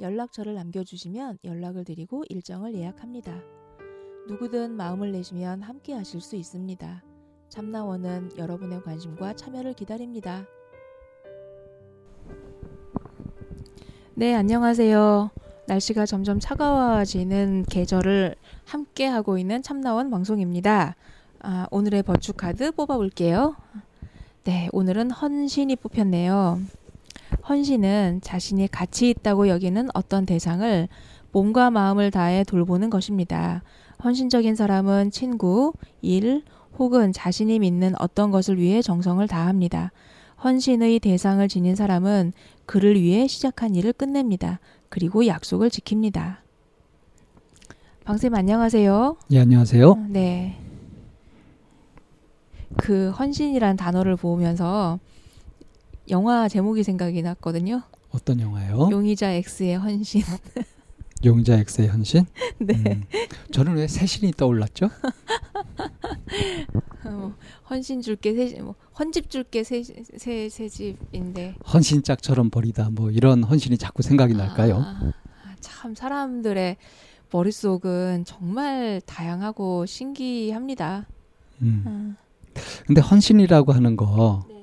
연락처를 남겨주시면 연락을 드리고 일정을 예약합니다. 누구든 마음을 내시면 함께 하실 수 있습니다. 참나원은 여러분의 관심과 참여를 기다립니다. 네, 안녕하세요. 날씨가 점점 차가워지는 계절을 함께 하고 있는 참나원 방송입니다. 아, 오늘의 버추 카드 뽑아볼게요. 네, 오늘은 헌신이 뽑혔네요. 헌신은 자신이 가치 있다고 여기는 어떤 대상을 몸과 마음을 다해 돌보는 것입니다. 헌신적인 사람은 친구, 일, 혹은 자신이 믿는 어떤 것을 위해 정성을 다합니다. 헌신의 대상을 지닌 사람은 그를 위해 시작한 일을 끝냅니다. 그리고 약속을 지킵니다. 방쌤 안녕하세요. 예, 안녕하세요. 어, 네. 그 헌신이란 단어를 보면서 영화 제목이 생각이 났거든요. 어떤 영화요? 용의자 X의 헌신. 용자 X의 헌신? 네. 음, 저는 왜 새신이 떠올랐죠? 어, 헌신 줄게 새, 뭐, 헌집 줄게 새 새 새집인데. 헌신짝처럼 버리다 뭐 이런 헌신이 자꾸 생각이 날까요? 아, 참 사람들의 머릿속은 정말 다양하고 신기합니다. 음. 음. 근데 헌신이라고 하는 거 네.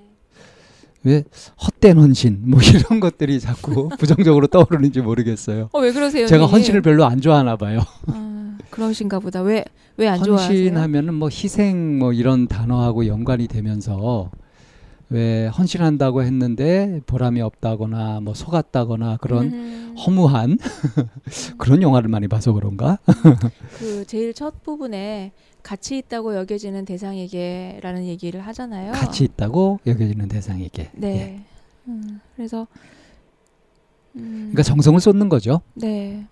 왜 헛된 헌신 뭐 이런 것들이 자꾸 부정적으로 떠오르는지 모르겠어요. 어, 왜 그러세요? 제가? 헌신을 별로 안 좋아하나 봐요. 아, 그러신가 보다. 왜 왜 안 좋아하세요? 헌신하면은 뭐 희생 뭐 이런 단어하고 연관이 되면서 왜 헌신한다고 했는데 보람이 없다거나 뭐 속았다거나 그런 음, 허무한 그런 영화를 많이 봐서 그런가? 그 제일 첫 부분에 가치 있다고 여겨지는 대상에게라는 얘기를 하잖아요. 가치 있다고 여겨지는 대상에게. 네. 예. 음, 그래서 음, 그러니까 정성을 쏟는 거죠. 네.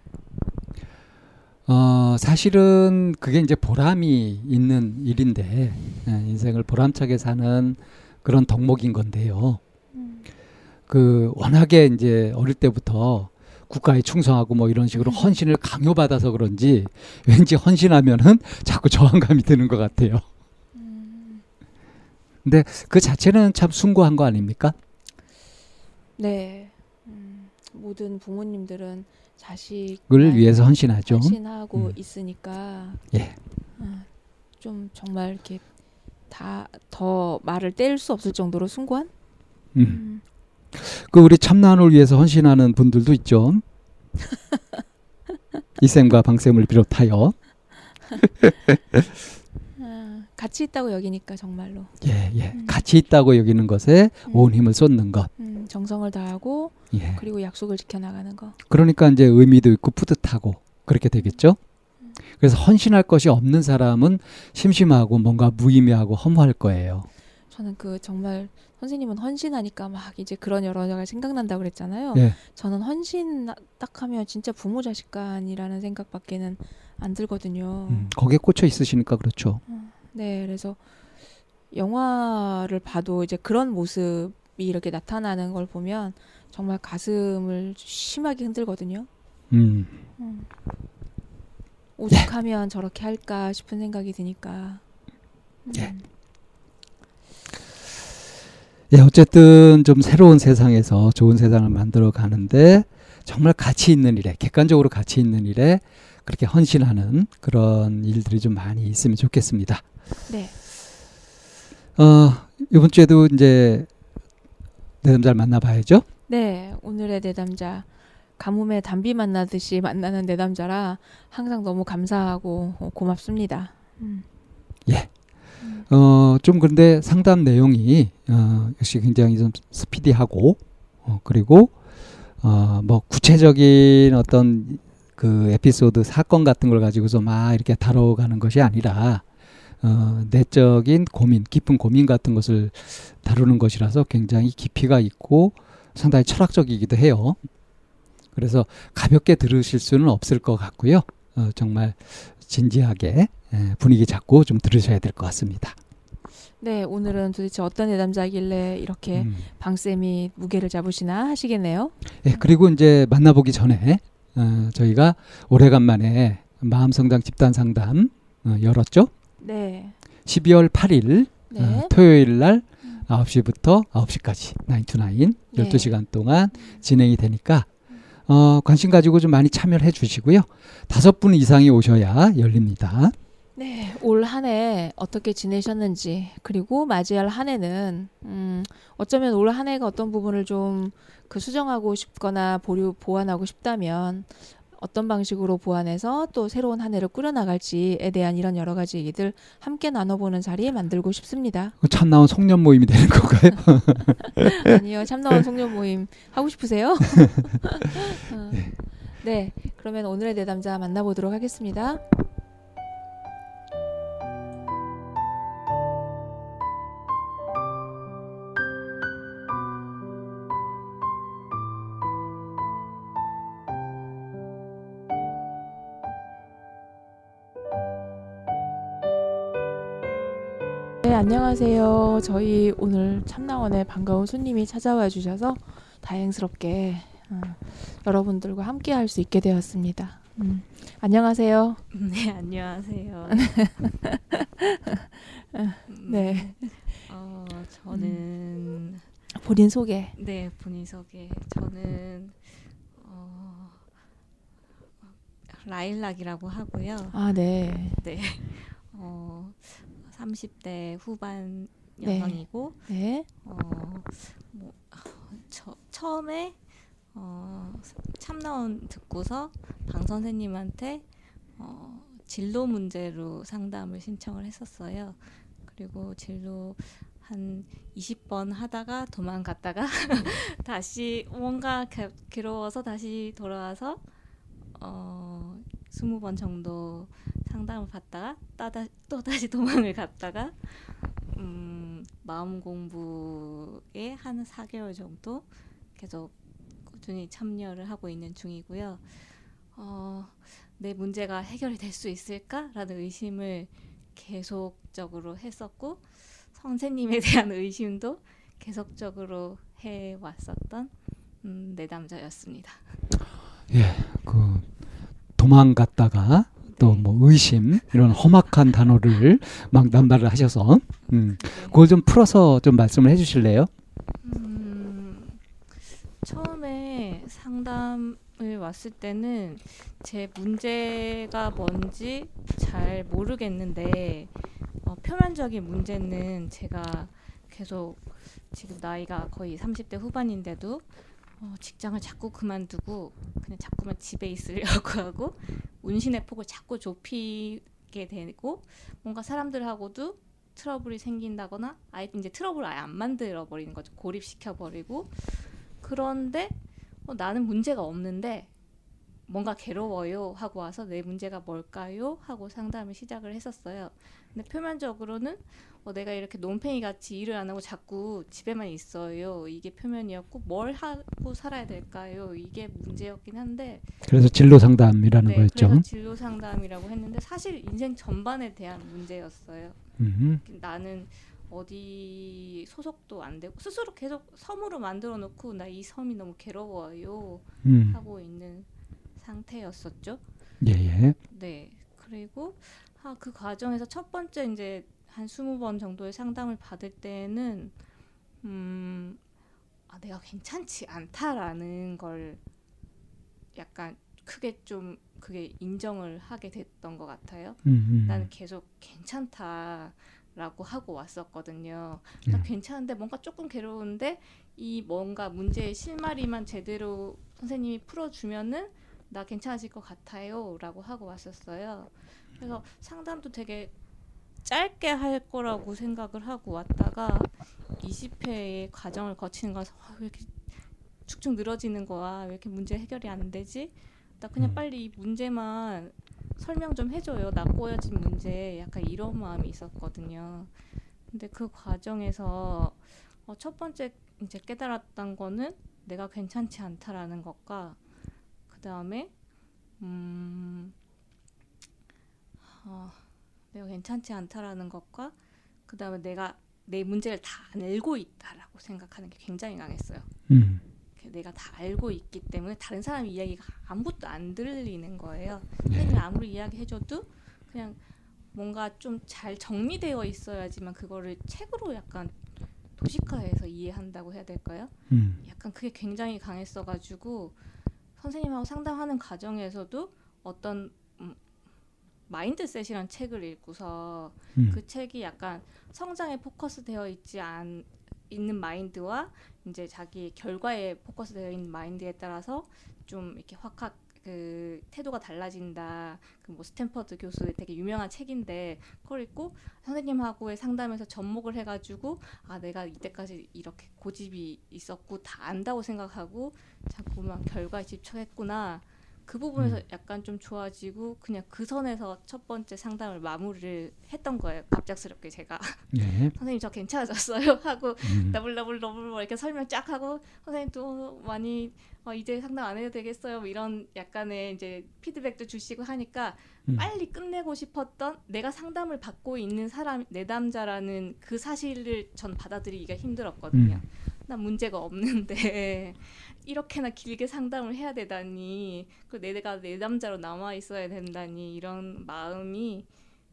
어, 사실은 그게 이제 보람이 있는 일인데 예, 인생을 보람차게 사는 그런 덕목인 건데요. 음, 그 워낙에 이제 어릴 때부터 국가에 충성하고 뭐 이런 식으로 음. 헌신을 강요받아서 그런지 왠지 헌신하면은 자꾸 저항감이 드는 것 같아요. 음, 근데 그 자체는 참 숭고한 거 아닙니까? 네. 음, 모든 부모님들은 자식을 위해서 헌신하죠. 헌신하고 음. 있으니까 예. 아, 좀 정말 이렇게 다 더 말을 뗄 수 없을 정도로 숭고한 음. 음. 그 우리 참나원을 위해서 헌신하는 분들도 있죠. 이쌤과 방쌤을 비롯하여 아, 가치 있다고 여기니까 정말로 예, 예. 음. 가치 있다고 여기는 것에 음. 온 힘을 쏟는 것. 음, 정성을 다하고 예. 그리고 약속을 지켜나가는 거. 그러니까 이제 의미도 있고 뿌듯하고 그렇게 되겠죠. 음. 그래서 헌신할 것이 없는 사람은 심심하고 뭔가 무의미하고 허무할 거예요. 저는 그 정말 선생님은 헌신하니까 막 이제 그런 여러 가지가 생각난다고 그랬잖아요. 예. 저는 헌신 딱 하면 진짜 부모 자식 간이라는 생각밖에는 안 들거든요. 음, 거기에 꽂혀 있으시니까 그렇죠. 네, 그래서 영화를 봐도 이제 그런 모습이 이렇게 나타나는 걸 보면 정말 가슴을 심하게 흔들거든요. 음. 음. 오죽하면 저렇게 할까 싶은 생각이 드니까. 음. 예. 예, 어쨌든 좀 새로운 세상에서 좋은 세상을 만들어 가는데 정말 가치 있는 일에, 객관적으로 가치 있는 일에 그렇게 헌신하는 그런 일들이 좀 많이 있으면 좋겠습니다. 네. 어, 이번 주에도 이제 내 남자를 만나봐야죠. 네, 오늘의 내담자 가뭄에 담비 만나듯이 만나는 내담자라 항상 너무 감사하고 어, 고맙습니다. 음. 예. 음. 어, 좀 그런데 상담 내용이 어, 역시 굉장히 좀 스피디하고 어, 그리고 어, 뭐 구체적인 어떤 그 에피소드 사건 같은 걸 가지고서 막 이렇게 다뤄가는 것이 아니라 어, 내적인 고민, 깊은 고민 같은 것을 다루는 것이라서 굉장히 깊이가 있고 상당히 철학적이기도 해요. 그래서 가볍게 들으실 수는 없을 것 같고요. 어, 정말 진지하게 예, 분위기 잡고 좀 들으셔야 될 것 같습니다. 네, 오늘은 도대체 어떤 내담자길래 이렇게 음. 방쌤이 무게를 잡으시나 하시겠네요. 예, 그리고 이제 만나보기 전에 어, 저희가 오래간만에 마음성당 집단 상담 어, 열었죠. 네. 12월 8일 네. 어, 토요일 날 9시부터 9시까지 9 to 9 네. 12시간 동안 진행이 되니까 어, 관심 가지고 좀 많이 참여를 해 주시고요. 다섯 분 이상이 오셔야 열립니다. 네, 올 한 해 어떻게 지내셨는지 그리고 맞이할 한 해는 음, 어쩌면 올 한 해가 어떤 부분을 좀 그 수정하고 싶거나 보류 보완하고 싶다면 어떤 방식으로 보완해서 또 새로운 한 해를 꾸려나갈지에 대한 이런 여러 가지 얘기들 함께 나눠보는 자리 만들고 싶습니다. 참 나온 송년 모임이 되는 건가요? 아니요, 참나원 송년 모임 하고 싶으세요? 어, 네, 그러면 오늘의 내담자 만나보도록 하겠습니다. 네, 안녕하세요. 저희 오늘 참나원에 반가운 손님이 찾아와 주셔서 다행스럽게 어, 여러분들과 함께 할 수 있게 되었습니다. 음, 안녕하세요. 네, 안녕하세요. 네. 음, 어, 저는 본인 소개. 네, 본인 소개. 저는 어, 라일락이라고 하고요. 아, 네. 네. 어, 30대 후반 네. 여성이고 네. 어, 뭐, 저, 처음에 어, 참나원 듣고서 방 선생님한테 어, 진로 문제로 상담을 신청을 했었어요. 그리고 진로 한 20번 하다가 도망갔다가 다시 뭔가 겨- 괴로워서 다시 돌아와서 어, 20번 정도 상담을 받다가 따다, 또 다시 도망을 갔다가 음, 마음 공부에 한 4개월 정도 계속 꾸준히 참여를 하고 있는 중이고요. 어, 내 문제가 해결이 될 수 있을까라는 의심을 계속적으로 했었고 선생님에 대한 의심도 계속적으로 해 왔었던 음, 내담자였습니다. 그 도망갔다가 또 네. 뭐 의심 이런 험악한 단어를 막 남발을 하셔서 음, 네. 그걸 좀 풀어서 좀 말씀을 해주실래요? 음, 처음에 상담을 왔을 때는 제 문제가 뭔지 잘 모르겠는데 어, 표면적인 문제는 제가 계속 지금 나이가 거의 30대 후반인데도 어, 직장을 자꾸 그만두고 그냥 자꾸만 집에 있으려고 하고 운신의 폭을 자꾸 좁히게 되고 뭔가 사람들하고도 트러블이 생긴다거나 아예 이제 트러블을 아예 안 만들어 버리는 거죠. 고립시켜 버리고 그런데 어, 나는 문제가 없는데 뭔가 괴로워요 하고 와서 내 문제가 뭘까요 하고 상담을 시작을 했었어요. 근데 표면적으로는 어, 내가 이렇게 논팽이 같이 일을 안 하고 자꾸 집에만 있어요. 이게 표면이었고 뭘 하고 살아야 될까요? 이게 문제였긴 한데 그래서 진로 상담이라는 거였죠. 네, 그래서 진로 상담이라고 했는데 사실 인생 전반에 대한 문제였어요. 음, 나는 어디 소속도 안 되고 스스로 계속 섬으로 만들어 놓고 나 이 섬이 너무 괴로워요 음, 하고 있는 상태였었죠. 예, 예. 네. 그리고 아, 그 과정에서 첫 번째 이제 한 스무 번 정도의 상담을 받을 때는 음, 아, 내가 괜찮지 않다라는 걸 약간 크게 좀 그게 인정을 하게 됐던 것 같아요. 음. 나는 계속 괜찮다 라고 하고 왔었거든요. 나 음. 괜찮은데 뭔가 조금 괴로운데 이 뭔가 문제의 실마리만 제대로 선생님이 풀어주면은 나 괜찮아질 것 같아요라고 하고 왔었어요. 그래서 상담도 되게 짧게 할 거라고 생각을 하고 왔다가 20회의 과정을 거치는 거라서 아, 왜 이렇게 축축 늘어지는 거야? 왜 이렇게 문제 해결이 안 되지? 나 그냥 음. 빨리 이 문제만 설명 좀 해줘요. 나 꼬여진 문제. 약간 이런 마음이 있었거든요. 근데 그 과정에서 어, 첫 번째 이제 깨달았던 거는 내가 괜찮지 않다라는 것과 그 다음에 음 어, 내가 괜찮지 않다라는 것과 그 다음에 내가 내 문제를 다 알고 있다라고 생각하는 게 굉장히 강했어요. 음. 내가 다 알고 있기 때문에 다른 사람 이야기가 아무것도 안 들리는 거예요. 네. 선생님이 아무리 이야기해줘도 그냥 뭔가 좀 잘 정리되어 있어야지만 그거를 책으로 약간 도식화해서 이해한다고 해야 될까요? 음. 약간 그게 굉장히 강했어가지고 선생님하고 상담하는 과정에서도 어떤 음, Mindset이란 책을 읽고서 음. 그 책이 약간 성장에 포커스되어 있지 않 있는 마인드와 이제 자기 결과에 포커스되어 있는 마인드에 따라서 좀 이렇게 확확 그 태도가 달라진다. 그 뭐 스탠퍼드 교수의 되게 유명한 책인데 그걸 읽고 선생님하고의 상담에서 접목을 해가지고 아 내가 이때까지 이렇게 고집이 있었고 다 안다고 생각하고 자꾸만 결과에 집착했구나. 그 부분에서 음. 약간 좀 좋아지고 그냥 그 선에서 첫 번째 상담을 마무리를 했던 거예요. 갑작스럽게 제가 네. 선생님 저 괜찮아졌어요 하고 음. 더블 더블 더블 뭐 이렇게 설명 쫙 하고 선생님 또 많이 어, 이제 상담 안 해도 되겠어요 뭐 이런 약간의 이제 피드백도 주시고 하니까 음. 빨리 끝내고 싶었던 내가 상담을 받고 있는 사람 내담자라는 그 사실을 전 받아들이기가 힘들었거든요. 음. 나 문제가 없는데 이렇게나 길게 상담을 해야 되다니 그 내가 내담자로 남아 있어야 된다니 이런 마음이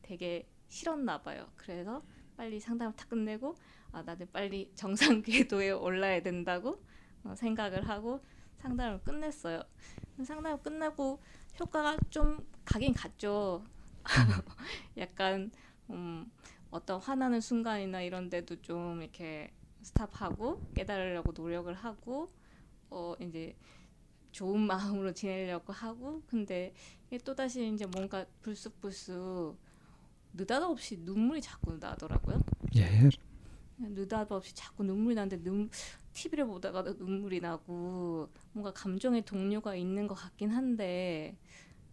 되게 싫었나 봐요. 그래서 빨리 상담을 다 끝내고 아 나는 빨리 정상 궤도에 올라야 된다고 어, 생각을 하고 상담을 끝냈어요. 상담을 끝나고 효과가 좀 가긴 갔죠. 약간 음, 어떤 화나는 순간이나 이런 데도 좀 이렇게 스탑하고 깨달으려고 노력을 하고 어 이제 좋은 마음으로 지내려고 하고 근데 또 다시 이제 뭔가 불쑥불쑥 느닷없이 눈물이 자꾸 나더라고요. 예. 느닷없이 자꾸 눈물이 나는데 눈, TV를 보다가도 눈물이 나고 뭔가 감정의 동료가 있는 것 같긴 한데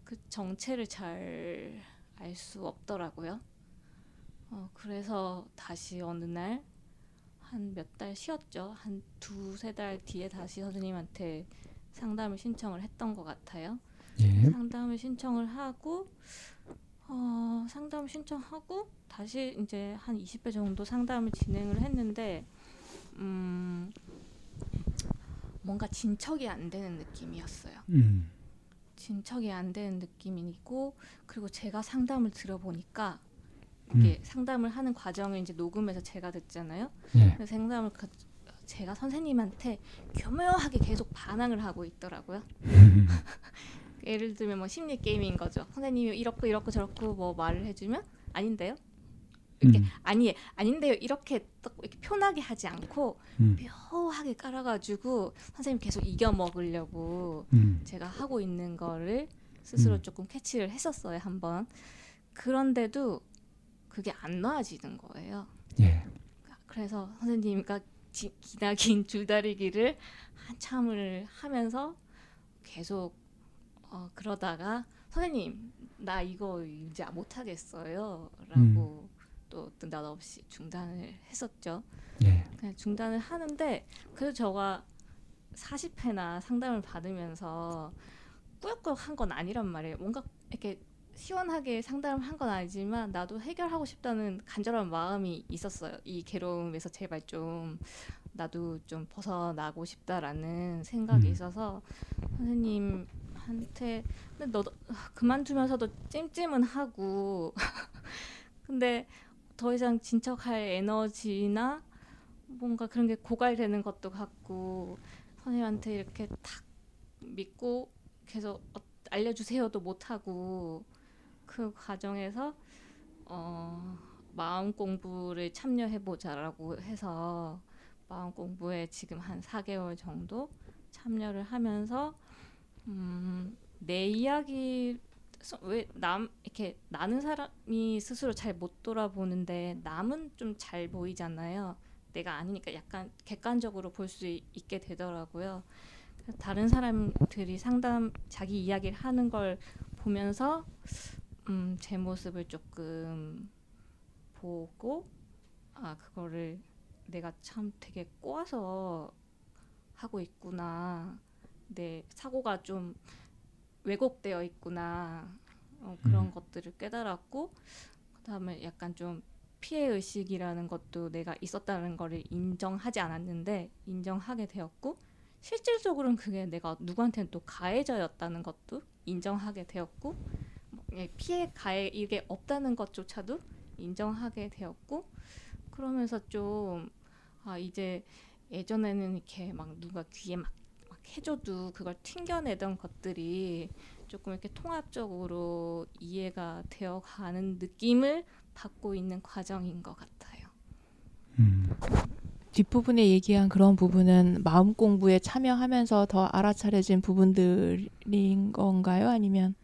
그 정체를 잘 알 수 없더라고요. 어, 그래서 다시 어느 날 한 몇 달 쉬었죠. 한 두세 달 뒤에 다시 선생님한테 상담을 신청을 했던 것 같아요. 예. 상담을 신청을 하고 어, 상담 신청하고 다시 이제 한 20회 정도 상담을 진행을 했는데 음, 뭔가 진척이 안 되는 느낌이었어요. 음. 진척이 안 되는 느낌이고 그리고 제가 상담을 들어보니까 이게 음. 상담을 하는 과정을 이제 녹음해서 제가 듣잖아요. 예. 그래서 상담을 가- 제가 선생님한테 교묘하게 계속 반항을 하고 있더라고요. 음. 예를 들면 뭐 심리 게임인 거죠. 선생님이 이렇고 이렇고 저렇고 뭐 말을 해주면 아닌데요. 이렇게 음. 아니 아닌데요. 이렇게 딱 이렇게 표나게 하지 않고 음. 묘하게 깔아가지고 선생님 계속 이겨 먹으려고 음. 제가 하고 있는 거를 스스로 음. 조금 캐치를 했었어요 한번. 그런데도 그게 안 놔지는 거예요. 예. 그래서 선생님과 지, 기나 긴 줄다리기를 한참을 하면서 계속 어, 그러다가 선생님 나 이거 이제 못 하겠어요라고 또 느닷없이 중단을 했었죠. 예. 그냥 중단을 하는데 그래도 저가 40회나 상담을 받으면서 꾸역꾸역 한 건 아니란 말이에요. 뭔가 이렇게 시원하게 상담을 한건 아니지만 나도 해결하고 싶다는 간절한 마음이 있었어요. 이 괴로움에서 제발 좀 나도 좀 벗어나고 싶다라는 생각이 음. 있어서 선생님한테 근데 너도 그만두면서도 찜찜은 하고 근데 더 이상 진척할 에너지나 뭔가 그런 게 고갈되는 것도 같고 선생님한테 이렇게 탁 믿고 계속 어, 알려주세요도 못하고 그 과정에서 어, 마음 공부를 참여해 보자라고 해서 마음 공부에 지금 한 4개월 정도 참여를 하면서 음, 내 이야기 왜 남 이렇게 나는 사람이 스스로 잘 못 돌아보는데 남은 좀 잘 보이잖아요. 내가 아니니까 약간 객관적으로 볼 수 있게 되더라고요. 다른 사람들이 상담 자기 이야기를 하는 걸 보면서 음, 제 모습을 조금 보고 아 그거를 내가 참 되게 꼬아서 하고 있구나. 내 사고가 좀 왜곡되어 있구나 어, 그런 음. 것들을 깨달았고 그다음에 약간 좀 피해 의식이라는 것도 내가 있었다는 거를 인정하지 않았는데 인정하게 되었고 실질적으로는 그게 내가 누구한테는 또 가해자였다는 것도 인정하게 되었고 피해 가해 이게 없다는 것조차도 인정하게 되었고 그러면서 좀 아 이제 예전에는 이렇게 막 누가 귀에 막, 막 해줘도 그걸 튕겨내던 것들이 조금 이렇게 통합적으로 이해가 되어 가는 느낌을 받고 있는 과정인 것 같아요. 음. 뒷부분에 얘기한 그런 부분은 마음 공부에 참여하면서 더 알아차려진 부분들인 건가요? 아니면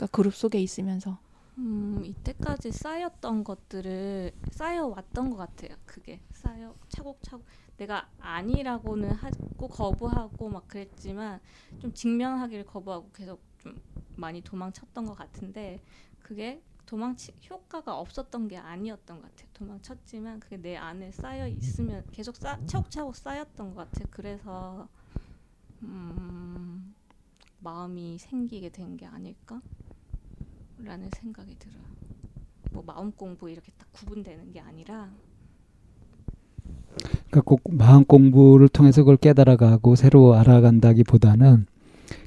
그러니까 그룹 속에 있으면서 음, 이때까지 쌓였던 것들을 쌓여왔던 것 같아요. 그게 쌓여 차곡차곡 내가 아니라고는 하고 거부하고 막 그랬지만 좀 직면하기를 거부하고 계속 좀 많이 도망쳤던 것 같은데 그게 도망치 효과가 없었던 게 아니었던 것 같아요. 도망쳤지만 그게 내 안에 쌓여 있으면 계속 쌓 차곡차곡 쌓였던 것 같아요. 그래서 음, 마음이 생기게 된 게 아닐까? 라는 생각이 들어요. 뭐 마음 공부 이렇게 딱 구분되는 게 아니라 그러니까 꼭 마음 공부를 통해서 그걸 깨달아가고 새로 알아간다기보다는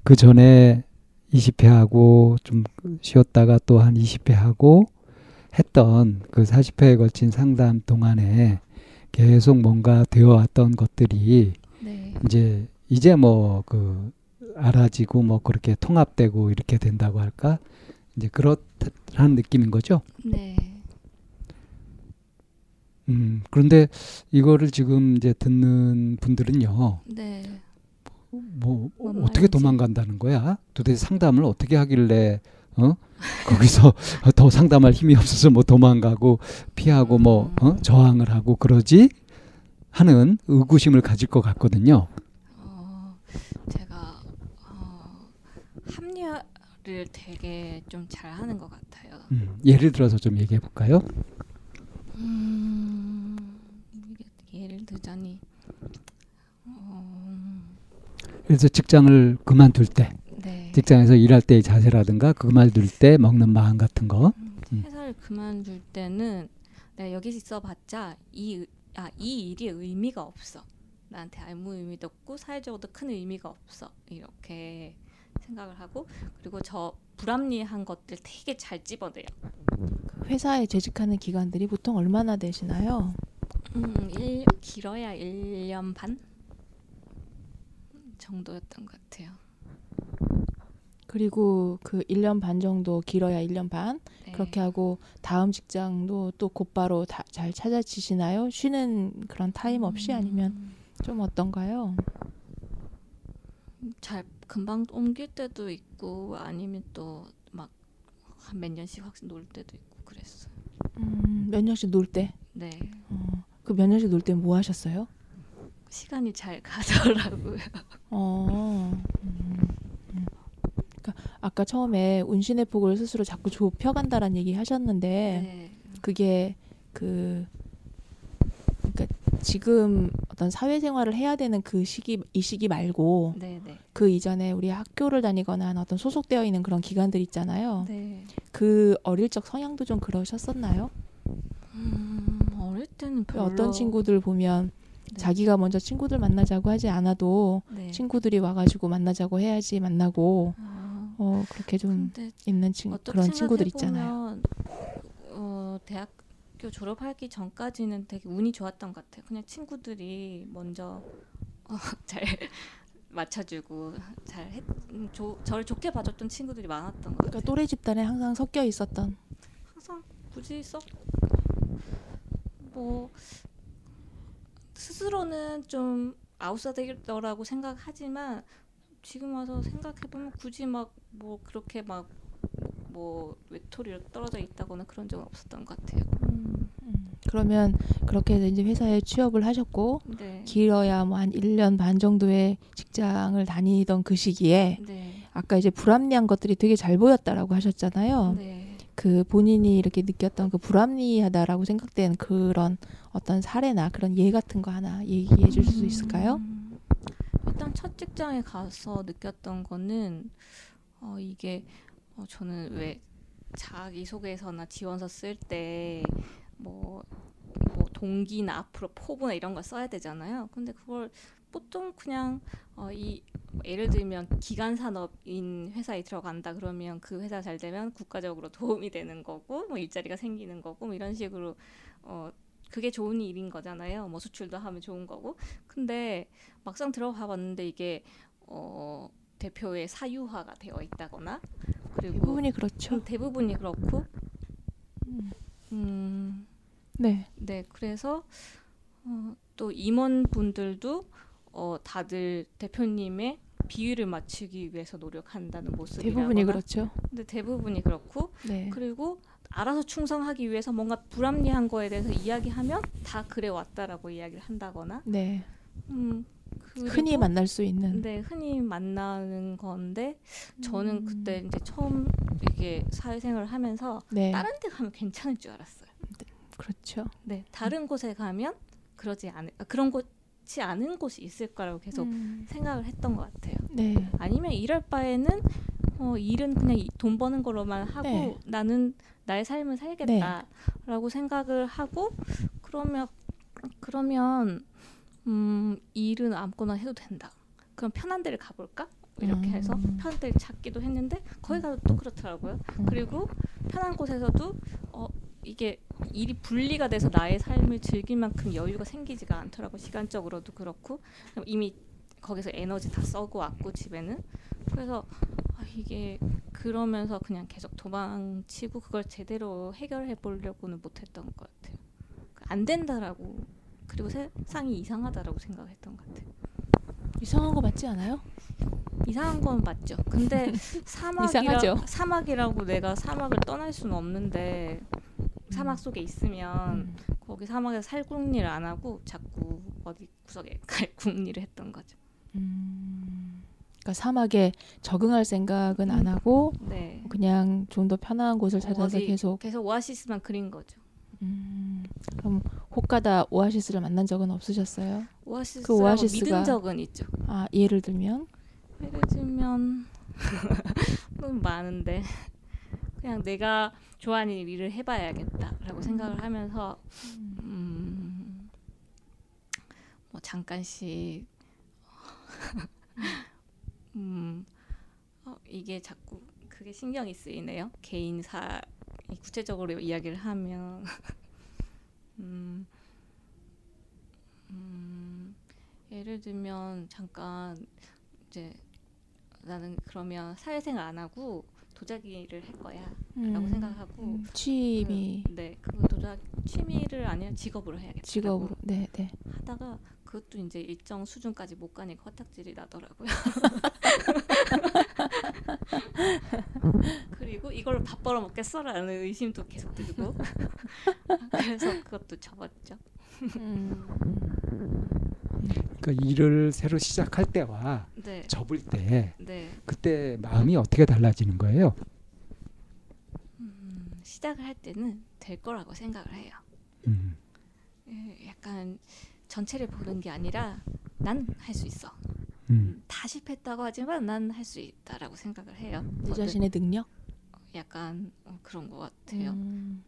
그 전에 20회 하고 좀 쉬었다가 또 한 20회 하고 했던 그 40회에 걸친 상담 동안에 계속 뭔가 되어 왔던 것들이 네. 이제 이제 뭐 그 알아지고 뭐 그렇게 통합되고 이렇게 된다고 할까 이제 그렇다는 느낌인 거죠. 네. 음 그런데 이거를 지금 이제 듣는 분들은요. 네. 뭐뭔 어떻게. 도망간다는 거야? 도대체 상담을 어떻게 하길래 어 거기서 더 상담할 힘이 없어서 뭐 도망가고 피하고 뭐 음. 어? 저항을 하고 그러지 하는 의구심을 가질 것 같거든요. 어, 제가 어, 합리화 를 되게 좀 잘하는 것 같아요. 음, 예를 들어서 좀 얘기해 볼까요? 음, 예를 들자니 어, 그래서 직장을 그만둘 때, 네. 직장에서 일할 때의 자세라든가 그만둘 때 먹는 마음 같은 거. 음. 회사를 그만둘 때는 내가 여기 있어봤자 이, 의- 아, 이 일이 의미가 없어. 나한테 아무 의미도 없고 사회적으로도 큰 의미가 없어. 이렇게 생각을 하고 그리고 저 불합리한 것들 되게 잘 집어내요. 그 회사에 재직하는 기간들이 보통 얼마나 되시나요? 음, 일, 길어야 1년 반 정도였던 것 같아요. 그리고 그 1년 반 정도 길어야 1년 반 네. 그렇게 하고 다음 직장도 또 곧바로 다, 잘 찾아지시나요? 쉬는 그런 타임 없이 아니면 음, 좀 어떤가요? 잘 금방 옮길 때도 있고 아니면 또막몇 년씩 확놀 때도 있고 그랬어요. 음, 몇 년씩 놀 때. 네. 어, 그몇 년씩 놀 때 뭐 하셨어요? 시간이 잘 가더라고요. 어. 음, 음. 그러니까 아까 처음에 운신의 폭을 스스로 자꾸 좁혀간다라는 얘기 하셨는데 네. 그게 그 그러니까 지금 어떤 사회생활을 해야 되는 그 시기 이 시기 말고 네, 네. 그 이전에 우리 학교를 다니거나 한 어떤 소속되어 있는 그런 기관들 있잖아요. 네. 그 어릴 적 성향도 좀 그러셨었나요? 음, 어릴 때는 별로 어떤 친구들 보면 네. 자기가 먼저 친구들 만나자고 하지 않아도 네. 친구들이 와가지고 만나자고 해야지 만나고 아, 어 그렇게 좀 있는 친 그런 친구들 있잖아요. 어, 대학교 졸업하기 전까지는 되게 운이 좋았던 것 같아요. 그냥 친구들이 먼저 어, 잘 맞춰주고 잘 했, 음, 조, 저를 좋게 봐줬던 친구들이 많았던 것 그러니까 같아요. 또래 집단에 항상 섞여 있었던 항상 굳이 썩 뭐 스스로는 좀 아웃사이더라고 생각하지만 지금 와서 생각해 보면 굳이 막 뭐 그렇게 막 뭐 외톨이로 떨어져 있다거나 그런 적은 없었던 것 같아요. 음, 그러면 그렇게 이제 회사에 취업을 하셨고 네. 길어야 뭐 한 1년 반 정도의 직장을 다니던 그 시기에 네. 아까 이제 불합리한 것들이 되게 잘 보였다라고 하셨잖아요. 네. 그 본인이 이렇게 느꼈던 그 불합리하다라고 생각된 그런 어떤 사례나 그런 예 같은 거 하나 얘기해 줄 수 있을까요? 음, 일단 첫 직장에 가서 느꼈던 거는 어, 이게 어, 저는 왜 자기 소개서나 지원서 쓸 때뭐 뭐 동기나 앞으로 포부나 이런 걸 써야 되잖아요. 근데 그걸 보통 그냥 어, 이 예를 들면 기간 산업인 회사에 들어간다 그러면 그 회사 잘 되면 국가적으로 도움이 되는 거고 뭐 일자리가 생기는 거고 뭐 이런 식으로 어 그게 좋은 일인 거잖아요. 뭐 수출도 하면 좋은 거고. 근데 막상 들어가 봤는데 이게 어 대표의 사유화가 되어 있다거나 그리고 대부분이 그렇죠. 음, 대부분이 그렇고 음. 음 네. 네, 그래서 어, 또 임원분들도 어, 다들 대표님의 비위를 맞추기 위해서 노력한다는 모습이라거나 대부분이 그렇죠. 근데 대부분이 그렇고 네. 그리고 알아서 충성하기 위해서 뭔가 불합리한 거에 대해서 이야기하면 다 그래 왔다라고 이야기를 한다거나 네. 음, 흔히 만날 수 있는. 네, 흔히 만나는 건데 저는 음. 그때 이제 처음 이게 사회생활을 하면서 네. 다른 데 가면 괜찮을 줄 알았어요. 그렇죠. 네, 다른 곳에 가면 그러지 않을 아, 그런 곳이 않은 곳이 있을 거라고 계속 음. 생각을 했던 것 같아요. 네. 아니면 이럴 바에는 어, 일은 그냥 이- 돈 버는 걸로만 하고 네. 나는 나의 삶을 살겠다라고 생각을 하고 그러면 그러면 음, 일은 아무거나 해도 된다. 그럼 편한 데를 가볼까? 이렇게 음. 해서 편한 데를 찾기도 했는데 거기 가도 또 그렇더라고요. 음. 그리고 편한 곳에서도 어 이게 일이 분리가 돼서 나의 삶을 즐길 만큼 여유가 생기지가 않더라고 시간적으로도 그렇고 이미 거기서 에너지 다 써고 왔고 집에는 그래서 아, 이게 그러면서 그냥 계속 도망치고 그걸 제대로 해결해 보려고는 못했던 것 같아요. 안 된다라고 그리고 세상이 이상하다라고 생각했던 것 같아요. 이상한 거 맞지 않아요? 이상한 건 맞죠. 근데 사막이라. 사막이라고 내가 사막을 떠날 수는 없는데 사막 속에 있으면 음. 거기 사막에서 살궁리를 안 하고 자꾸 어디 구석에 갈궁리를 했던 거죠. 음. 그러니까 사막에 적응할 생각은 안 하고 네. 그냥 좀 더 편안한 곳을 찾아서 어디 계속. 계속 오아시스만 그린 거죠. 음. 그럼 혹가다 오아시스를 만난 적은 없으셨어요? 오아시스라고 그 오아시스가- 믿은 적은 있죠. 아 예를 들면 예를 들면 너무 많은데 그냥 내가 좋아하는 일을 해봐야겠다라고 생각을 하면서 음, 뭐 잠깐씩 음, 어, 이게 자꾸 그게 신경이 쓰이네요. 개인사 이 구체적으로 이야기를 하면 음, 음, 예를 들면 잠깐 이제 나는 그러면 사회생활 안 하고 도자기 일을 할 거야라고 음. 생각하고 음, 취미 그, 네 그거 도자 취미를 아니라 직업으로 해야겠다 직업으로 네 네. 하다가 그것도 이제 일정 수준까지 못 가니까 허딱질이 나더라고요. 그리고 이걸로 밥 벌어 먹겠어라는 의심도 계속 들고 그래서 그것도 접었죠. 음. 그러니까 일을 새로 시작할 때와 네, 접을 때 네. 그때 마음이 어떻게 달라지는 거예요? 음, 시작을 할 때는 될 거라고 생각을 해요. 음. 예, 약간 전체를 보는 게 아니라 난 할 수 있어. 음. 음, 다 실패했다고 하지만 난 할 수 있다라고 생각을 해요. 내 자신의 능력 약간 어, 그런 것 같아요. 음.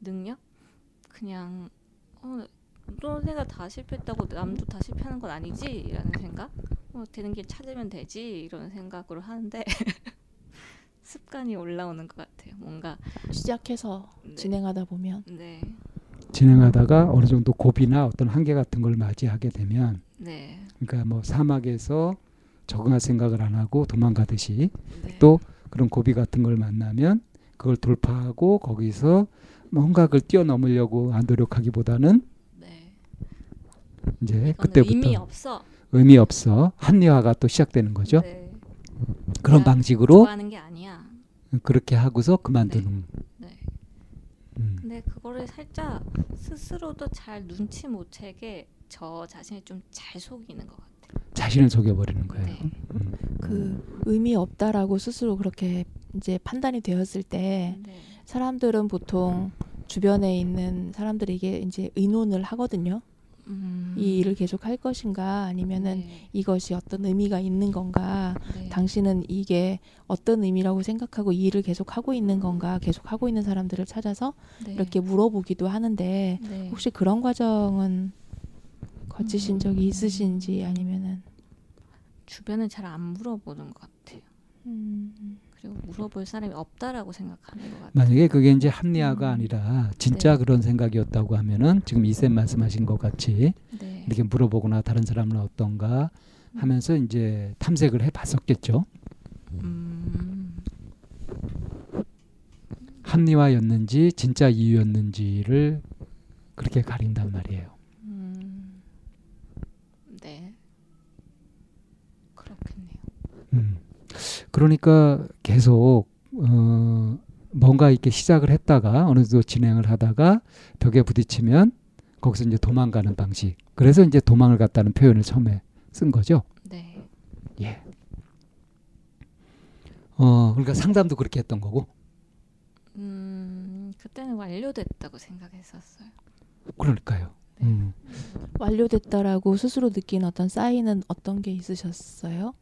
능력? 그냥 어, 너네가 다 실패했다고 남도 다 실패하는 건 아니지라는 생각? 어, 되는 길 찾으면 되지 이런 생각으로 하는데 습관이 올라오는 것 같아요. 뭔가 시작해서 네. 진행하다 보면 네, 진행하다가 어느 정도 고비나 어떤 한계 같은 걸 맞이하게 되면 네, 그러니까 뭐 사막에서 적응할 생각을 안 하고 도망가듯이 네. 또 그런 고비 같은 걸 만나면 그걸 돌파하고 거기서 뭔가 그걸 뛰어넘으려고 안 노력하기보다는 네. 이제 그때부터 의미 없어. 의미 없어 합리화가 또 시작되는 거죠. 네. 그런 방식으로. 그렇게 하고서 그만두는. 네. 음. 근데 그거를 살짝 스스로도 잘 눈치 못 채게 저 자신을 좀 잘 속이는 것 같아요. 자신을 속여버리는 거예요. 네. 음. 그 의미 없다라고 스스로 그렇게 이제 판단이 되었을 때 네. 사람들은 보통 주변에 있는 사람들에게 이제 의논을 하거든요. 음. 이 일을 계속 할 것인가 아니면은 네. 이것이 어떤 의미가 있는 건가 네. 당신은 이게 어떤 의미라고 생각하고 이 일을 계속 하고 있는 건가 계속 하고 있는 사람들을 찾아서 네. 이렇게 물어보기도 하는데 네. 혹시 그런 과정은 거치신 적이 음. 있으신지 아니면은 주변은 잘안 물어보는 것 같아요. 음, 물어볼 사람이 없다라고 생각하는 것 같아요. 만약에 그게 이제 합리화가 음. 아니라 진짜 네. 그런 생각이었다고 하면은 지금 이쌤 말씀하신 것 같이 네. 이렇게 물어보거나 다른 사람은 어떤가 하면서 이제 탐색을 해봤었겠죠. 음. 합리화였는지 진짜 이유였는지를 그렇게 가린단 말이에요. 음. 네. 그렇겠네요. 음. 그러니까 계속 어, 뭔가 이렇게 시작을 했다가 어느 정도 진행을 하다가 벽에 부딪히면 거기서 이제 도망가는 방식. 그래서 이제 도망을 갔다는 표현을 처음에 쓴 거죠. 네. 예. 어, 그러니까 상담도 그렇게 했던 거고. 음. 그때는 완료됐다고 생각했었어요. 그러니까요. 네. 음. 완료됐다라고 스스로 느낀 어떤 사인은 어떤 게 있으셨어요?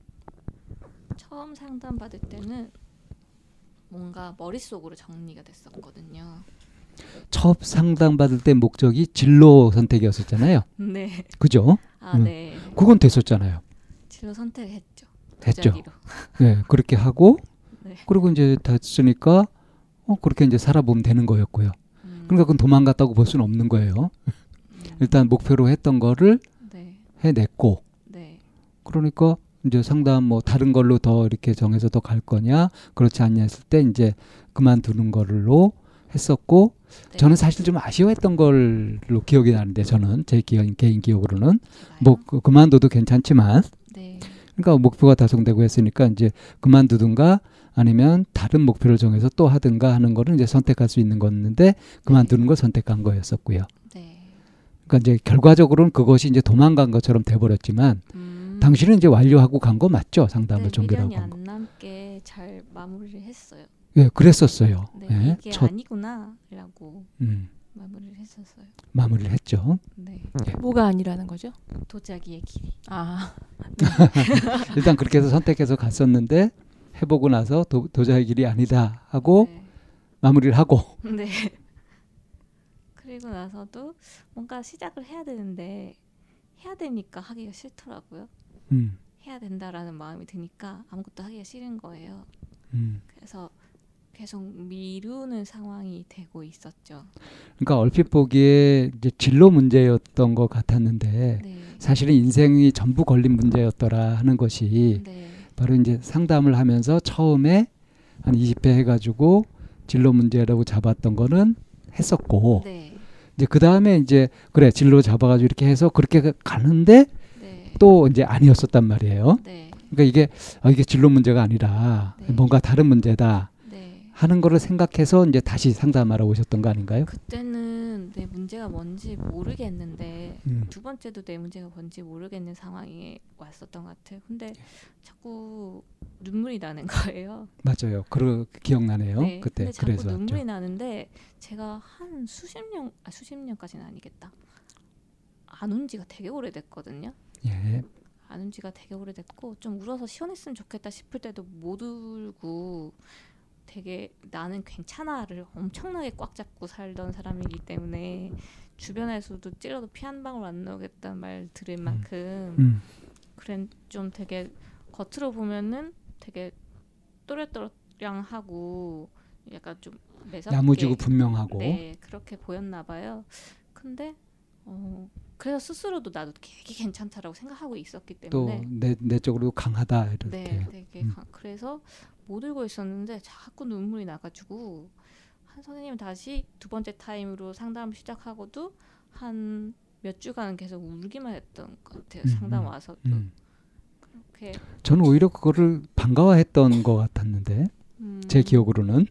처음 상담 받을 때는 뭔가 머릿속으로 정리가 됐었거든요. 첫 상담 받을 때 목적이 진로 선택이었었잖아요. 네. 그죠? 아, 음. 네. 그건 됐었잖아요. 진로 선택했죠. 됐죠. 도자기로. 네, 그렇게 하고 네. 그리고 이제 됐으니까 어, 그렇게 이제 살아보면 되는 거였고요. 음. 그러니까 그건 도망갔다고 볼 수는 없는 거예요. 음. 일단 목표로 했던 거를 네. 해냈고 네. 그러니까 이제 상담 뭐 다른 걸로 더 이렇게 정해서 더 갈 거냐 그렇지 않냐 했을 때 이제 그만두는 걸로 했었고 네. 저는 사실 좀 아쉬워했던 걸로 기억이 나는데 저는 제 기억, 개인 기억으로는? 뭐 그- 그만둬도 괜찮지만 네. 그러니까 목표가 달성되고 했으니까 이제 그만두든가 아니면 다른 목표를 정해서 또 하든가 하는 거는 이제 선택할 수 있는 거였는데 그만두는 걸 선택한 거였었고요. 네. 그러니까 이제 결과적으로는 그것이 이제 도망간 것처럼 돼버렸지만 음. 당신은 이제 완료하고 간 거 맞죠? 상담을 네, 종결하고 한 거. 안 남게 잘 마무리를 했어요. 예, 그랬었어요. 네, 예, 이게 첫 아니구나라고 음, 마무리를 했었어요. 마무리를 했죠. 네, 뭐가 아니라는 거죠? 도자기의 길이. 아, 일단 그렇게 해서 선택해서 갔었는데 해보고 나서 도, 도자기 길이 아니다 하고 네. 마무리를 하고 네. 그리고 나서도 뭔가 시작을 해야 되는데 해야 되니까 하기가 싫더라고요. 음, 해야 된다라는 마음이 드니까 아무것도 하기가 싫은 거예요. 음. 그래서 계속 미루는 상황이 되고 있었죠. 그러니까 얼핏 보기에 이제 진로 문제였던 것 같았는데 네. 사실은 인생이 전부 걸린 문제였더라 하는 것이 네. 바로 이제 상담을 하면서 처음에 한 20회 해가지고 진로 문제라고 잡았던 거는 했었고 네. 이제 그 다음에 이제 그래 진로 잡아가지고 이렇게 해서 그렇게 가는데 네. 또 이제 아니었었단 말이에요. 네. 그러니까 이게 아, 이게 진로 문제가 아니라 네. 뭔가 다른 문제다 네. 하는 거를 생각해서 이제 다시 상담하러 오셨던 거 아닌가요? 그때는 내 문제가 뭔지 모르겠는데 음. 두 번째도 내 문제가 뭔지 모르겠는 상황이 왔었던 것 같아요. 근데 자꾸 눈물이 나는 거예요. 맞아요. 그 기억나네요. 네. 그때 그래서 눈물이 왔죠. 나는데 제가 한 수십 년, 아 수십 년까지는 아니겠다. 안운 지가 되게 오래됐거든요. 예. 안운 지가 되게 오래됐고 좀 울어서 시원했으면 좋겠다 싶을 때도 못 울고 되게 나는 괜찮아를 엄청나게 꽉 잡고 살던 사람이기 때문에 주변에서도 찔러도 피 한 방울 안 나오겠다는 말 들을 만큼 음. 그래 좀 되게 겉으로 보면은 되게 또렷또렷하고 약간 좀 매섭게 야무지고 분명하고 네 그렇게 보였나 봐요. 근데 어 그래서 스스로도 나도 되게 괜찮다라고 생각하고 있었기 또 때문에 내 내적으로 강하다 이렇게. 네 되게 음. 가- 그래서 못 울고 있었는데 자꾸 눈물이 나가지고 한 선생님 다시 두 번째 타임으로 상담을 시작하고도 한 몇 주간 계속 울기만 했던 것 같아요. 음, 상담 음, 와서도 음. 그렇게 저는 오히려 그거를 반가워했던 것 같았는데 음, 제 기억으로는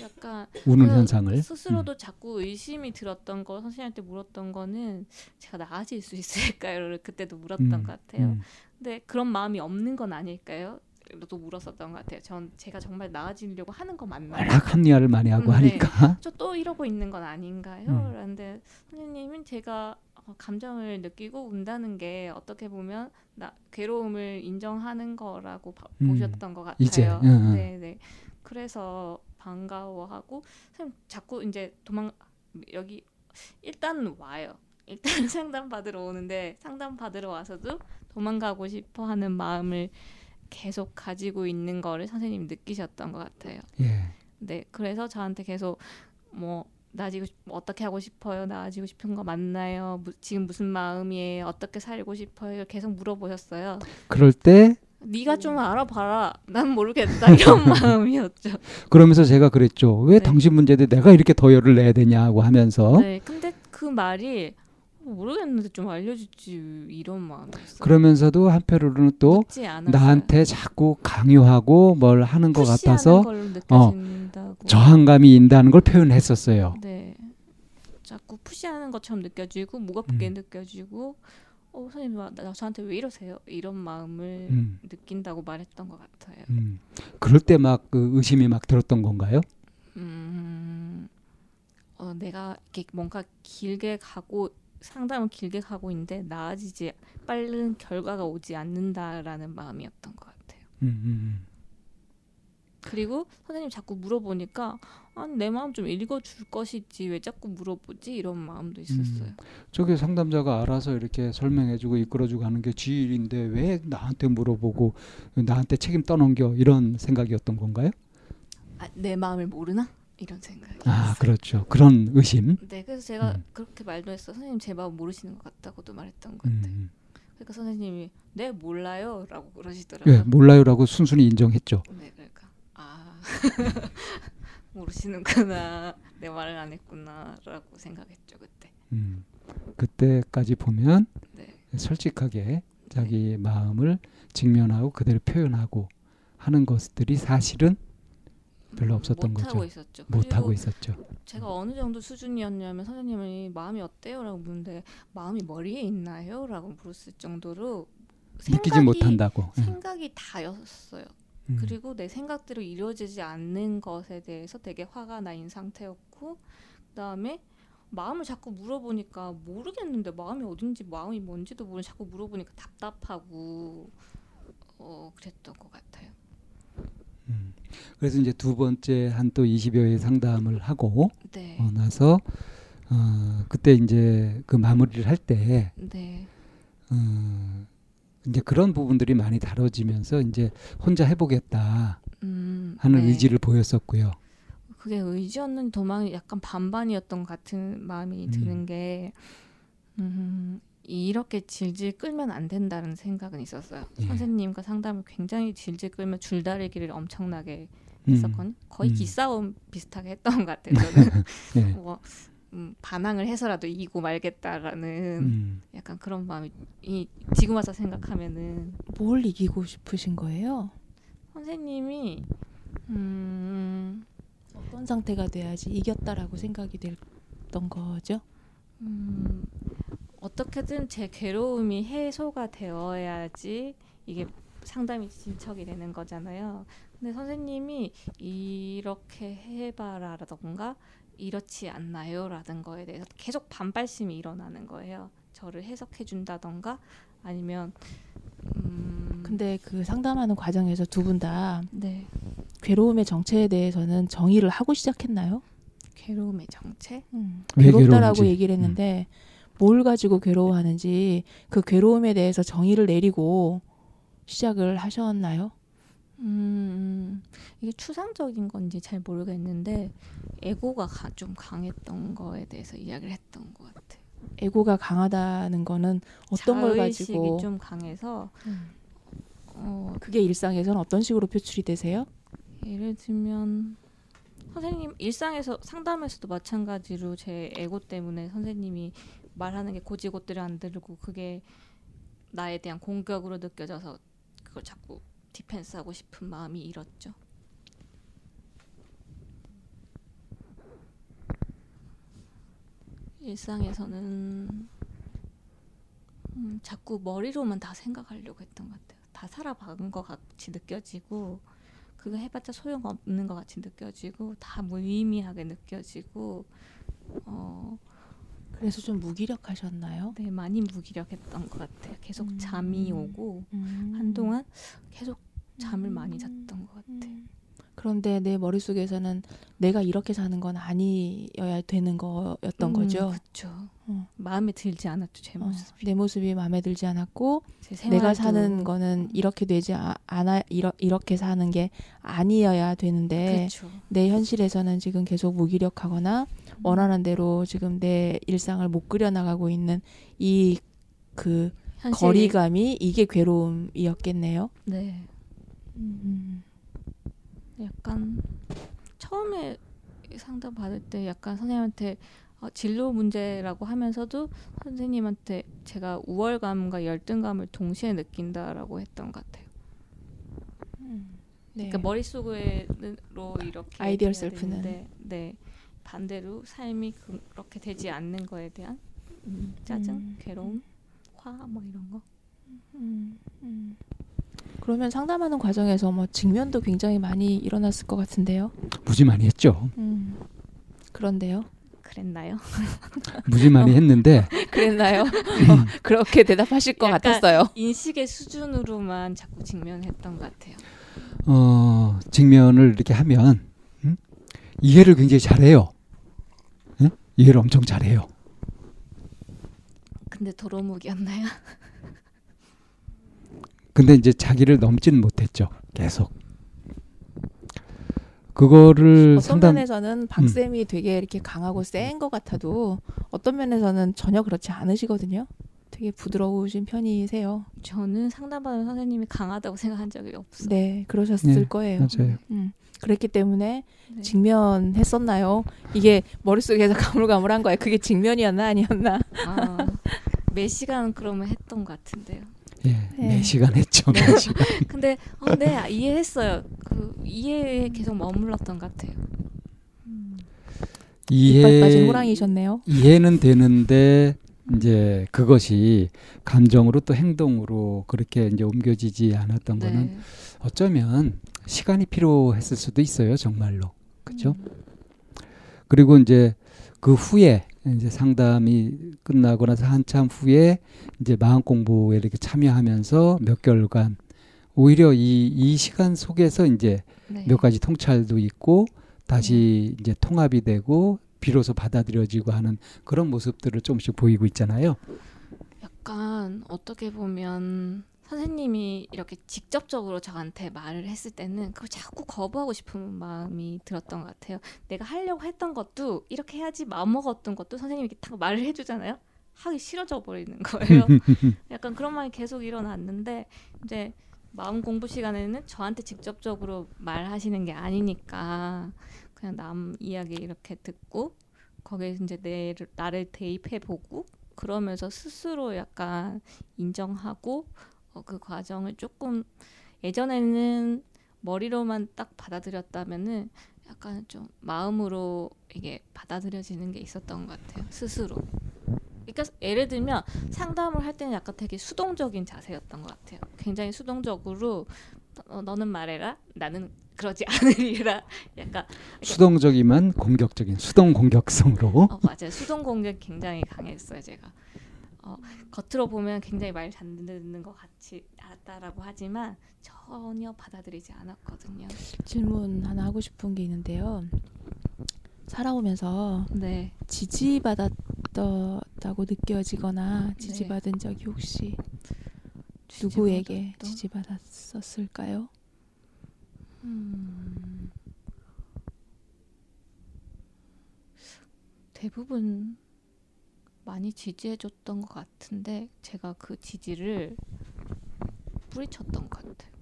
약간 우는 그 현상을 스스로도 자꾸 의심이 들었던 거 선생님한테 물었던 거는 제가 나아질 수 있을까요?를 그때도 물었던 음, 것 같아요. 음. 근데 그런 마음이 없는 건 아닐까요? 또 물었었던 것 같아요. 전 제가 정말 나아지려고 하는 거 맞나요? 워낙 합리화를 많이 하고 음, 네. 하니까 저 또 이러고 있는 건 아닌가요? 음. 라는데 선생님은 제가 어, 감정을 느끼고 운다는 게 어떻게 보면 나 괴로움을 인정하는 거라고 바, 음, 보셨던 것 같아요. 이제. 네, 네. 그래서 반가워하고 선생님 자꾸 이제 도망 여기 일단 와요. 일단 상담 받으러 오는데 상담 받으러 와서도 도망가고 싶어 하는 마음을 계속 가지고 있는 거를 선생님이 느끼셨던 것 같아요. 예. 네, 그래서 저한테 계속 뭐 나아지고 싶, 뭐 어떻게 하고 싶어요? 나아지고 싶은 거 맞나요? 무, 지금 무슨 마음이에요? 어떻게 살고 싶어요? 계속 물어보셨어요. 그럴 때 네가 좀 알아봐라. 난 모르겠다 이런 마음이었죠. 그러면서 제가 그랬죠. 왜 네. 당신 문제인데 내가 이렇게 더 열을 내야 되냐고 하면서 네, 근데 그 말이 모르겠는데 좀 알려주지 이런 마음이었어요. 그러면서도 한편으로는 또. 나한테 자꾸 강요하고 뭘 하는 것 같아서 느껴진다고. 저항감이 인다는 걸 표현했었어요. 네. 자꾸 푸시하는 것처럼 느껴지고 무겁게 음. 느껴지고 어 선생님 나, 나 저한테 왜 이러세요? 이런 마음을 음, 느낀다고 말했던 것 같아요. 음. 그럴 때 막 그 의심이 막 들었던 건가요? 음, 어, 내가 이렇게 뭔가 길게 가고 상담을 길게 가고 있는데 나아지지 빠른 결과가 오지 않는다라는 마음이었던 것 같아요. 음, 음, 그리고 선생님 자꾸 물어보니까 아니 내 마음 좀 읽어줄 것이지 왜 자꾸 물어보지 이런 마음도 있었어요. 저게 상담자가 알아서 이렇게 설명해주고 이끌어주고 하는 게 지일인데 왜 나한테 물어보고 나한테 책임 떠넘겨 이런 생각이었던 건가요? 아, 내 마음을 모르나 이런 생각이. 아. 그렇죠. 그런 의심. 네, 그래서 제가 음. 그렇게 말도 했어. 선생님 제 마음 모르시는 것 같다고도 말했던 것 같아요. 음. 그러니까 선생님이 네 몰라요라고 그러시더라고요. 예, 몰라요라고 순순히 인정했죠. 네, 그러니까 아 모르시는구나 내 말을 안 했구나라고 생각했죠 그때. 음. 그때까지 보면 네, 솔직하게 자기 마음을 직면하고 그대로 표현하고 하는 것들이 사실은 별로 없었던 못 거죠. 하고 있었죠. 못 하고 있었죠. 제가 어느 정도 수준이었냐면 선생님이 마음이 어때요라고 묻는데 마음이 머리에 있나요?라고 물었을 정도로 느끼지 못한다고. 예. 생각이 다였어요. 음. 그리고 내 생각대로 이루어지지 않는 것에 대해서 되게 화가 나 있는 상태였고 그다음에 마음을 자꾸 물어보니까 모르겠는데 마음이 어딘지 마음이 뭔지도 모르고 자꾸 물어보니까 답답하고 어 그랬던 것 같아요. 음. 그래서 이제 두 번째 한 또 20여 회 상담을 하고 네, 어, 나서 어, 그때 이제 그 마무리를 할때 네, 어, 이제 그런 부분들이 많이 다뤄지면서 이제 혼자 해보겠다 음, 하는 네. 의지를 보였었고요. 그게 의지였는지 도망이 약간 반반이었던 것 같은 마음이 음. 드는 게 음, 이렇게 질질 끌면 안 된다는 생각은 있었어요. 예. 선생님과 상담을 굉장히 질질 끌면 줄다리기를 엄청나게 음. 했었거든요. 거의 음. 기싸움 비슷하게 했던 것 같아요. 저는 예. 뭐 음, 반항을 해서라도 이기고 말겠다라는 음. 약간 그런 마음이 이, 지금 와서 생각하면은 뭘 이기고 싶으신 거예요? 선생님이 음, 어떤 상태가 돼야지 이겼다라고 생각이 됐던 거죠? 음, 어떻게든 제 괴로움이 해소가 되어야지 이게 상담이 진척이 되는 거잖아요. 근데 선생님이 이렇게 해봐라라던가 이렇지 않나요 라는 거에 대해서 계속 반발심이 일어나는 거예요. 저를 해석해 준다던가 아니면 음, 근데 그 상담하는 과정에서 두 분다 네 괴로움의 정체에 대해서는 정의를 하고 시작했나요? 괴로움의 정체 음, 왜 괴롭다라고. 얘기를 했는데 뭘 가지고 괴로워하는지 그 괴로움에 대해서 정의를 내리고 시작을 하셨나요? 음, 이게 추상적인 건지 잘 모르겠는데 에고가 가- 좀 강했던 거에 대해서 이야기를 했던 것 같아요. 에고가 강하다는 거는 어떤 걸 자의식이 가지고 좀 강해서 음. 어, 그게 일상에서는 어떤 식으로 표출이 되세요? 예를 들면 선생님 일상에서 상담에서도 마찬가지로 제 에고 때문에 선생님이 말하는 게 고지고대로 안 들고 그게 나에 대한 공격으로 느껴져서 그걸 자꾸 디펜스하고 싶은 마음이 일었죠. 일상에서는 음, 자꾸 머리로만 다 생각하려고 했던 것 같아요. 다 살아본 것 같이 느껴지고 그거 해봤자 소용없는 것 같이 느껴지고 다 무의미하게 느껴지고 어 그래서 좀 무기력하셨나요? 네, 많이 무기력했던 것 같아요. 계속 음. 잠이 오고 음. 한동안 계속 잠을 많이 잤던 것 같아요. 음. 그런데 내 머릿속에서는 내가 이렇게 사는 건 아니어야 되는 거였던 음, 거죠. 그렇죠. 어. 마음에 들지 않았죠 제 어, 모습이. 내 모습이 마음에 들지 않았고 제 내가 사는 거는 이렇게 되지 아- 않아 이러, 이렇게 사는 게 아니어야 되는데 그렇죠. 내 현실에서는 지금 계속 무기력하거나 원하는 대로 지금 내 일상을 못 그려 나가고 있는 이 그 거리감이 이게 괴로움이었겠네요. 네. 음. 약간 처음에 상담 받을 때 약간 선생님한테 어, 진로 문제라고 하면서도 선생님한테 제가 우월감과 열등감을 동시에 느낀다라고 했던 것 같아요. 네. 그러니까 머릿속으로 이렇게 ideal self는. 되는데, 네 반대로 삶이 그- 그렇게 되지 않는 거에 대한 음, 짜증, 음. 괴로움, 화 뭐 이런 거. 음, 음. 그러면 상담하는 과정에서 뭐 직면도 굉장히 많이 일어났을 것 같은데요. 무지 많이 했죠. 음. 그런데요. 그랬나요? 무지 많이 했는데 그랬나요? 어, 그렇게 대답하실 것 약간 같았어요. 인식의 수준으로만 자꾸 직면했던 것 같아요. 어, 직면을 이렇게 하면 음? 이해를 굉장히 잘해요. 응? 이해를 엄청 잘해요. 근데 도로묵이었나요? 근데 이제 자기를 넘지는 못했죠. 계속. 그거를 어떤 상담 면에서는 박 쌤이 되게 이렇게 강하고 센 것 같아도 어떤 면에서는 전혀 그렇지 않으시거든요. 되게 부드러우신 편이세요. 저는 상담받은 선생님이 강하다고 생각한 적이 없어요. 네, 그러셨을 네, 거예요. 맞아요. 음, 그랬기 때문에 네. 직면했었나요? 이게 머릿속에서 가물가물한 거예요. 그게 직면이었나 아니었나? 아, 몇 시간 그러면 했던 것 같은데요. 예, 네. 네 시간 했죠. 네 시간. 근데 어, 네 아, 이해했어요. 그 이해에 계속 머물렀던 것 같아요. 빠진 이해 호랑이셨네요. 이해는 되는데 이제 그것이 감정으로 또 행동으로 그렇게 이제 옮겨지지 않았던 거는 네. 어쩌면 시간이 필요했을 수도 있어요, 정말로. 그죠? 음. 그리고 이제 그 후에 이제 상담이 끝나고 나서 한참 후에 이제 마음 공부에 이렇게 참여하면서 몇 개월간 오히려 이, 이 시간 속에서 이제 네. 몇 가지 통찰도 있고 다시 이제 통합이 되고 비로소 받아들여지고 하는 그런 모습들을 조금씩 보이고 있잖아요. 약간 어떻게 보면 선생님이 이렇게 직접적으로 저한테 말을 했을 때는 그걸 자꾸 거부하고 싶은 마음이 들었던 것 같아요. 내가 하려고 했던 것도 이렇게 해야지 마음먹었던 것도 선생님이 이렇게 딱 말을 해주잖아요. 하기 싫어져 버리는 거예요. 약간 그런 말이 계속 일어났는데 이제 마음 공부 시간에는 저한테 직접적으로 말하시는 게 아니니까 그냥 남 이야기 이렇게 듣고 거기에 이제 내 나를 대입해 보고 그러면서 스스로 약간 인정하고 어, 그 과정을 조금 예전에는 머리로만 딱 받아들였다면은 약간 좀 마음으로 이게 받아들여지는 게 있었던 것 같아요 스스로. 그러니까 예를 들면 상담을 할 때는 약간 되게 수동적인 자세였던 것 같아요. 굉장히 수동적으로 어, 너는 말해라, 나는 그러지 않으리라. 약간 수동적이면 공격적인 수동 공격성으로 어, 맞아요. 수동 공격 굉장히 강했어요, 제가. 어, 겉으로 보면 굉장히 말 잘 듣는 것 같이 알았다라고 하지만 전혀 받아들이지 않았거든요. 질문 하나 하고 싶은 게 있는데요. 살아오면서 네. 지지받았다고 느껴지거나 지지받은 적이 혹시 누구에게? 지지받았었을까요? 음, 대부분 많이 지지해줬던 것 같은데 제가 그 지지를 뿌리쳤던 것 같아요.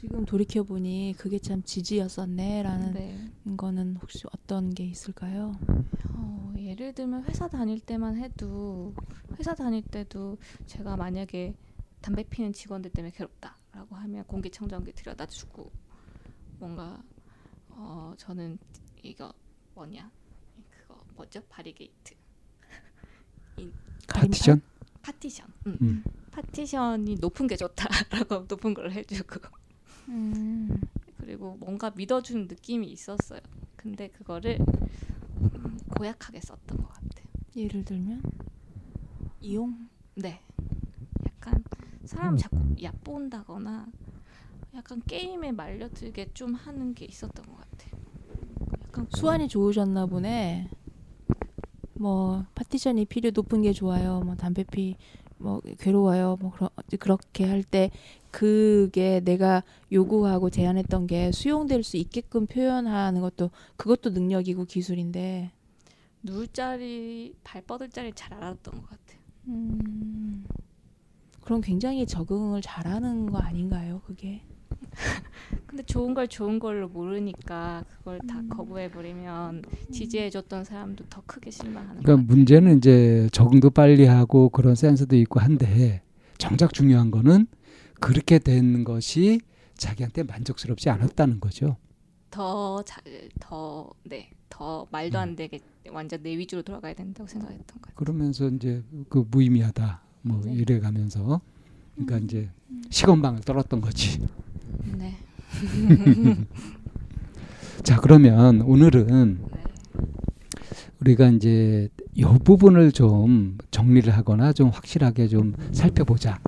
지금 돌이켜 보니 그게 참 지지였었네라는 네. 거는 혹시 어떤 게 있을까요? 어, 예를 들면 회사 다닐 때만 해도 회사 다닐 때도 제가 만약에 담배 피는 직원들 때문에 괴롭다라고 하면 공기청정기 들여다 주고 뭔가 어 저는 이거 뭐냐 그거 뭐죠 바리게이트 파티션. 파티션 음. 음. 파티션이 높은 게 좋다라고 높은 걸 해주고 음. 그리고 뭔가 믿어주는 느낌이 있었어요. 근데 그거를 음, 고약하게 썼던 것 같아요. 예를 들면 이용 네. 약간 사람 음. 자꾸 얕본다거나 약간 게임에 말려들게 좀 하는 게 있었던 것 같아요. 약간 수완이 좋으셨나 보네. 뭐 파티션이 필요 높은 게 좋아요. 뭐 담배 피 뭐 괴로워요. 뭐 그러, 그렇게 할 때 그게 내가 요구하고 제안했던 게 수용될 수 있게끔 표현하는 것도 그것도 능력이고 기술인데. 누울 자리, 발 뻗을 자리 잘 알았던 것 같아요. 음. 그럼 굉장히 적응을 잘하는 거 아닌가요? 그게. 근데 좋은 걸 좋은 걸로 모르니까 그걸 다 음. 거부해 버리면 지지해 줬던 사람도 더 크게 실망하는 것 그러니까. 문제는 이제 적응도 빨리 하고 그런 센스도 있고 한데 정작 중요한 거는 그렇게 된 것이 자기한테 만족스럽지 않았다는 거죠. 더 잘, 더, 네, 더 말도 안 되게 완전 내 위주로 돌아가야 된다고 생각했던 것 같아요. 그러면서 이제 그 무의미하다 뭐 네. 이래 가면서 그러니까 이제 시건방을 떨었던 거지. 네. 자 그러면 오늘은 네. 우리가 이제 이 부분을 좀 정리를 하거나 좀 확실하게 좀 살펴보자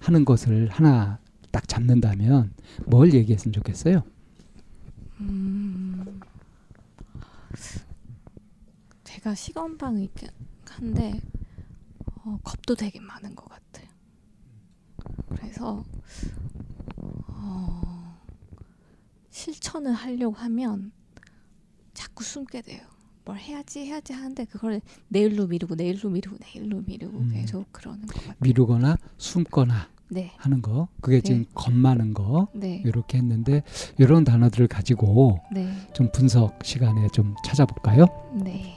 하는 것을 하나 딱 잡는다면 뭘 얘기했으면 좋겠어요? 음, 제가 시건방이긴 한데 어, 겁도 되게 많은 것 같아요. 그래서 어, 실천을 하려고 하면 자꾸 숨게 돼요. 뭘 해야지 해야지 하는데 그걸 내일로 미루고 내일로 미루고 내일로 미루고 음. 계속 그러는 것 같아요. 미루거나 숨거나 네, 하는 거 그게 지금 네. 겁 많은 거 네, 이렇게 했는데 이런 단어들을 가지고 네, 좀 분석 시간에 좀 찾아볼까요? 네.